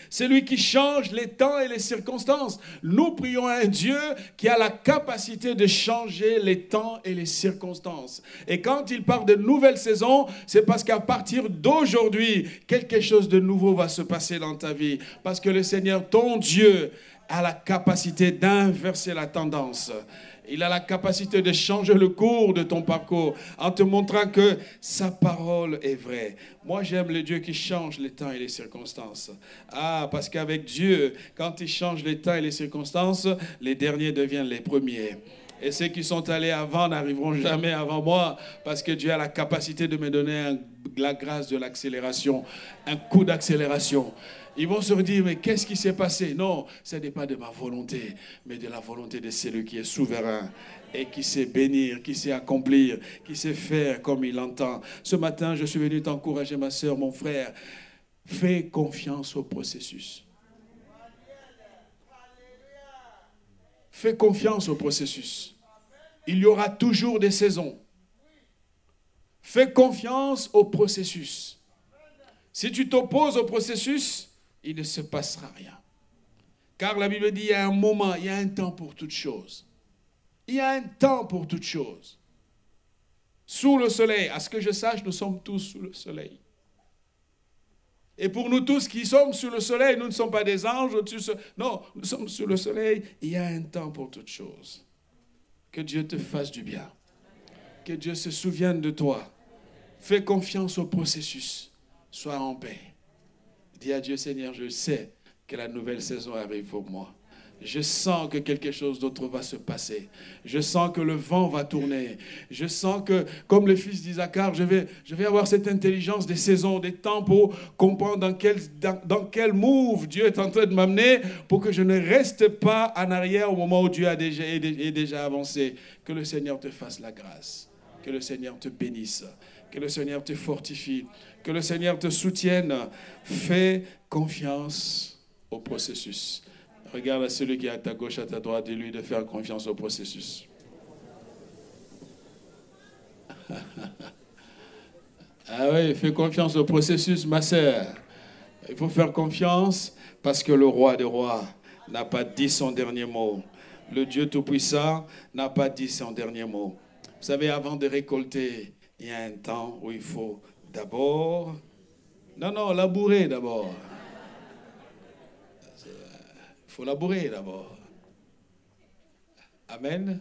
C'est lui qui change les temps et les circonstances. Nous prions un Dieu qui a la capacité de changer les temps et les circonstances. Et quand il parle de nouvelles saisons, c'est parce qu'à partir d'aujourd'hui, quelque chose de nouveau va se passer dans ta vie. Parce que le Seigneur, ton Dieu, a la capacité d'inverser la tendance. Il a la capacité de changer le cours de ton parcours en te montrant que sa parole est vraie. Moi, j'aime le Dieu qui change les temps et les circonstances. Ah, parce qu'avec Dieu, quand il change les temps et les circonstances, les derniers deviennent les premiers. Et ceux qui sont allés avant n'arriveront jamais avant moi, parce que Dieu a la capacité de me donner la grâce de l'accélération, un coup d'accélération. Ils vont se dire, mais qu'est-ce qui s'est passé? Non, ce n'est pas de ma volonté, mais de la volonté de celui qui est souverain et qui sait bénir, qui sait accomplir, qui sait faire comme il entend. Ce matin, je suis venu t'encourager, ma soeur, mon frère. Fais confiance au processus. Fais confiance au processus. Il y aura toujours des saisons. Fais confiance au processus. Si tu t'opposes au processus, il ne se passera rien. Car la Bible dit, il y a un moment, il y a un temps pour toute chose. Il y a un temps pour toute chose. Sous le soleil, à ce que je sache, nous sommes tous sous le soleil. Et pour nous tous qui sommes sous le soleil, nous ne sommes pas des anges. Non, nous sommes sous le soleil. Il y a un temps pour toute chose. Que Dieu te fasse du bien. Que Dieu se souvienne de toi. Fais confiance au processus. Sois en paix. Dis à Dieu, Seigneur, je sais que la nouvelle saison arrive pour moi. Je sens que quelque chose d'autre va se passer. Je sens que le vent va tourner. Je sens que, comme le fils d'Isaacar, je vais, avoir cette intelligence des saisons, des temps pour comprendre dans quel, dans, move Dieu est en train de m'amener pour que je ne reste pas en arrière au moment où Dieu a est déjà avancé. Que le Seigneur te fasse la grâce. Que le Seigneur te bénisse. Que le Seigneur te fortifie. Que le Seigneur te soutienne. Fais confiance au processus. Regarde à celui qui est à ta gauche, à ta droite, dis-lui de faire confiance au processus. [LAUGHS] Ah oui, fais confiance au processus, ma sœur. Il faut faire confiance parce que le roi des rois n'a pas dit son dernier mot. Le Dieu Tout-Puissant n'a pas dit son dernier mot. Vous savez, avant de récolter, il y a un temps où il faut d'abord... Non, non, labourer d'abord. Il faut labourer d'abord. Amen.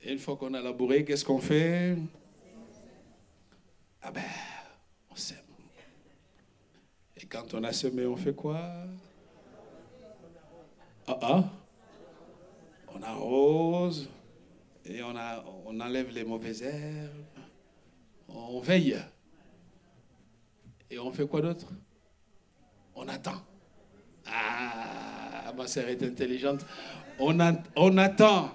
Et une fois qu'on a labouré, qu'est-ce qu'on fait? Ah ben, on sème. Et quand on a semé, on fait quoi? Ah ah On arrose et on, on enlève les mauvaises herbes. On veille. Et on fait quoi d'autre? On attend. Ah, ma sœur est intelligente. On, attend.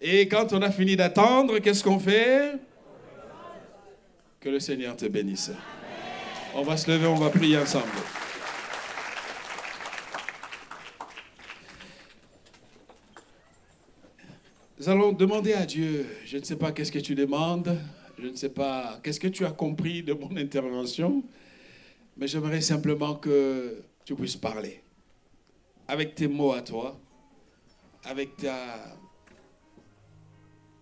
Et quand on a fini d'attendre, qu'est-ce qu'on fait? Que le Seigneur te bénisse. On va se lever, on va prier ensemble. Nous allons demander à Dieu, je ne sais pas qu'est-ce que tu demandes, je ne sais pas qu'est-ce que tu as compris de mon intervention, mais j'aimerais simplement que tu puisses parler avec tes mots à toi, avec ta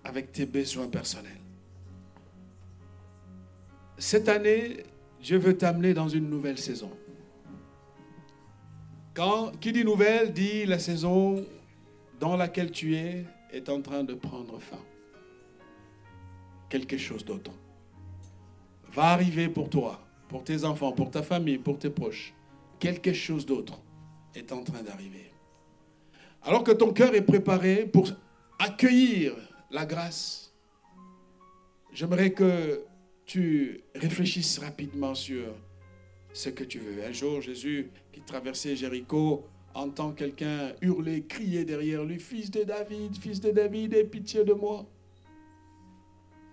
avec tes besoins personnels. Cette année, Dieu veut t'amener dans une nouvelle saison. Quand, qui dit nouvelle dit la saison dans laquelle tu es est en train de prendre fin. Quelque chose d'autre va arriver pour toi, pour tes enfants, pour ta famille, pour tes proches. Quelque chose d'autre est en train d'arriver. Alors que ton cœur est préparé pour accueillir la grâce, j'aimerais que tu réfléchisses rapidement sur ce que tu veux. Un jour, Jésus, qui traversait Jéricho, entend quelqu'un hurler, crier derrière lui, Fils de David, fils de David, aie pitié de moi.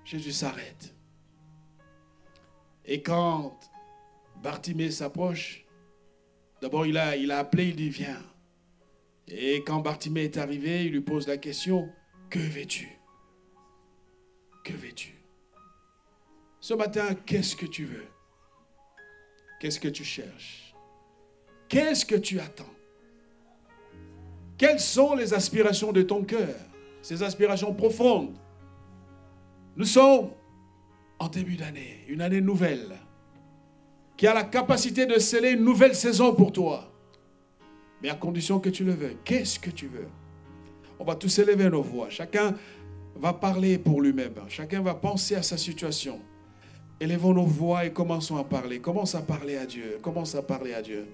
Jésus s'arrête. Et quand Bartimée s'approche, d'abord il a, appelé, il dit Viens. Et quand Bartimée est arrivé, il lui pose la question Que veux-tu? Que veux-tu? Ce matin, qu'est-ce que tu veux? Qu'est-ce que tu cherches? Qu'est-ce que tu attends? Quelles sont les aspirations de ton cœur? Ces aspirations profondes. Nous sommes en début d'année, une année nouvelle, qui a la capacité de sceller une nouvelle saison pour toi. Mais à condition que tu le veuilles. Qu'est-ce que tu veux? On va tous élever nos voix. Chacun va parler pour lui-même. Chacun va penser à sa situation. Élevons nos voix et commençons à parler. Commence à parler à Dieu. Commence à parler à Dieu.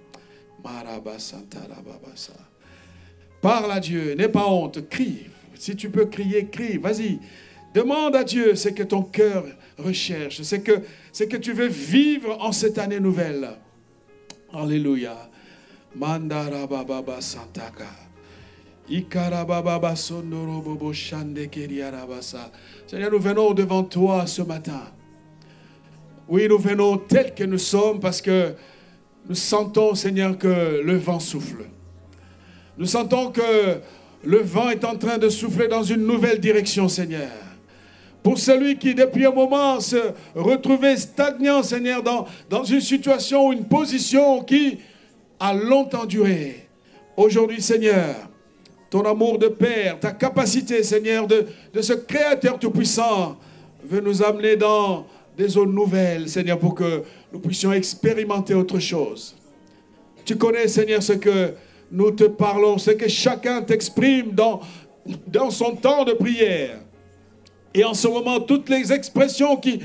Parle à Dieu. N'aie pas honte. Crie. Si tu peux crier, crie. Vas-y. Demande à Dieu ce que ton cœur recherche. Ce que, tu veux vivre en cette année nouvelle. Alléluia. Seigneur, nous venons devant toi ce matin. Oui, nous venons tels que nous sommes parce que nous sentons, Seigneur, que le vent souffle. Nous sentons que le vent est en train de souffler dans une nouvelle direction, Seigneur. Pour celui qui, depuis un moment, se retrouvait stagnant, Seigneur, dans, une situation ou une position qui a longtemps duré. Aujourd'hui, Seigneur, ton amour de Père, ta capacité, Seigneur, de, de ce Créateur Tout-Puissant, veut nous amener dans des zones nouvelles, Seigneur, pour que nous puissions expérimenter autre chose. Tu connais, Seigneur, ce que nous te parlons, ce que chacun t'exprime dans son temps de prière. Et en ce moment, toutes les expressions qui,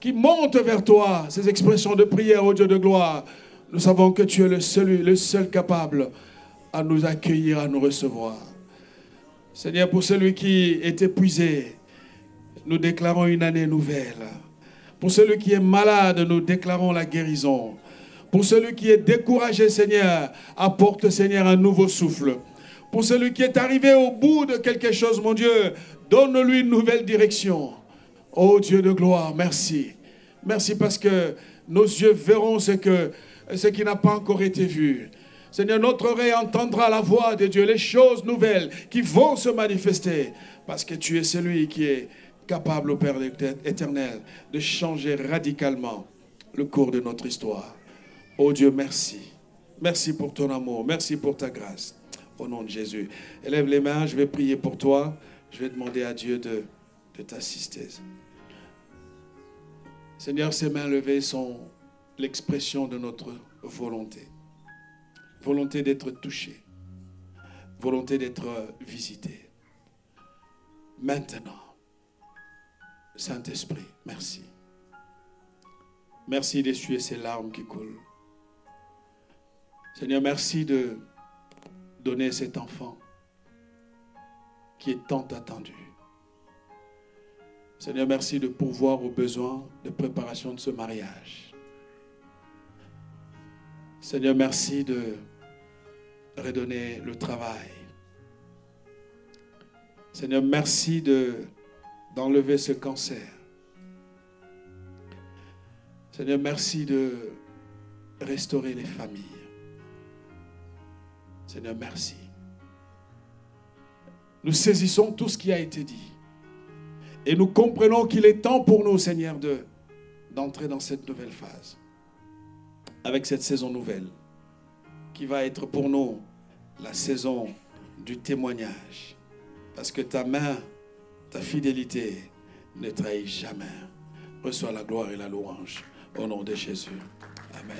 qui montent vers toi, ces expressions de prière au Dieu de gloire, nous savons que tu es le seul, le seul capable à nous accueillir, à nous recevoir. Seigneur, pour celui qui est épuisé, nous déclarons une année nouvelle. Pour celui qui est malade, nous déclarons la guérison. Pour celui qui est découragé, Seigneur, apporte, Seigneur, un nouveau souffle. Pour celui qui est arrivé au bout de quelque chose, mon Dieu, donne-lui une nouvelle direction. Oh Dieu de gloire, merci. Merci parce que nos yeux verront ce, que, qui n'a pas encore été vu. Seigneur, notre oreille entendra la voix de Dieu, les choses nouvelles qui vont se manifester, parce que tu es celui qui est capable, Père éternel, de changer radicalement le cours de notre histoire. Oh Dieu, merci. Merci pour ton amour. Merci pour ta grâce. Au nom de Jésus. Élève les mains, je vais prier pour toi. Je vais demander à Dieu de, t'assister. Seigneur, ces mains levées sont l'expression de notre volonté. Volonté d'être touché. Volonté d'être visité. Maintenant, Saint-Esprit, merci. Merci d'essuyer ces larmes qui coulent. Seigneur, merci de donner cet enfant qui est tant attendu. Seigneur, merci de pourvoir aux besoins de préparation de ce mariage. Seigneur, merci de redonner le travail. Seigneur, merci de, d'enlever ce cancer. Seigneur, merci de restaurer les familles. Seigneur, merci. Nous saisissons tout ce qui a été dit. Et nous comprenons qu'il est temps pour nous, Seigneur, de, d'entrer dans cette nouvelle phase. Avec cette saison nouvelle. Qui va être pour nous la saison du témoignage. Parce que ta main, ta fidélité ne trahit jamais. Reçois la gloire et la louange. Au nom de Jésus. Amen.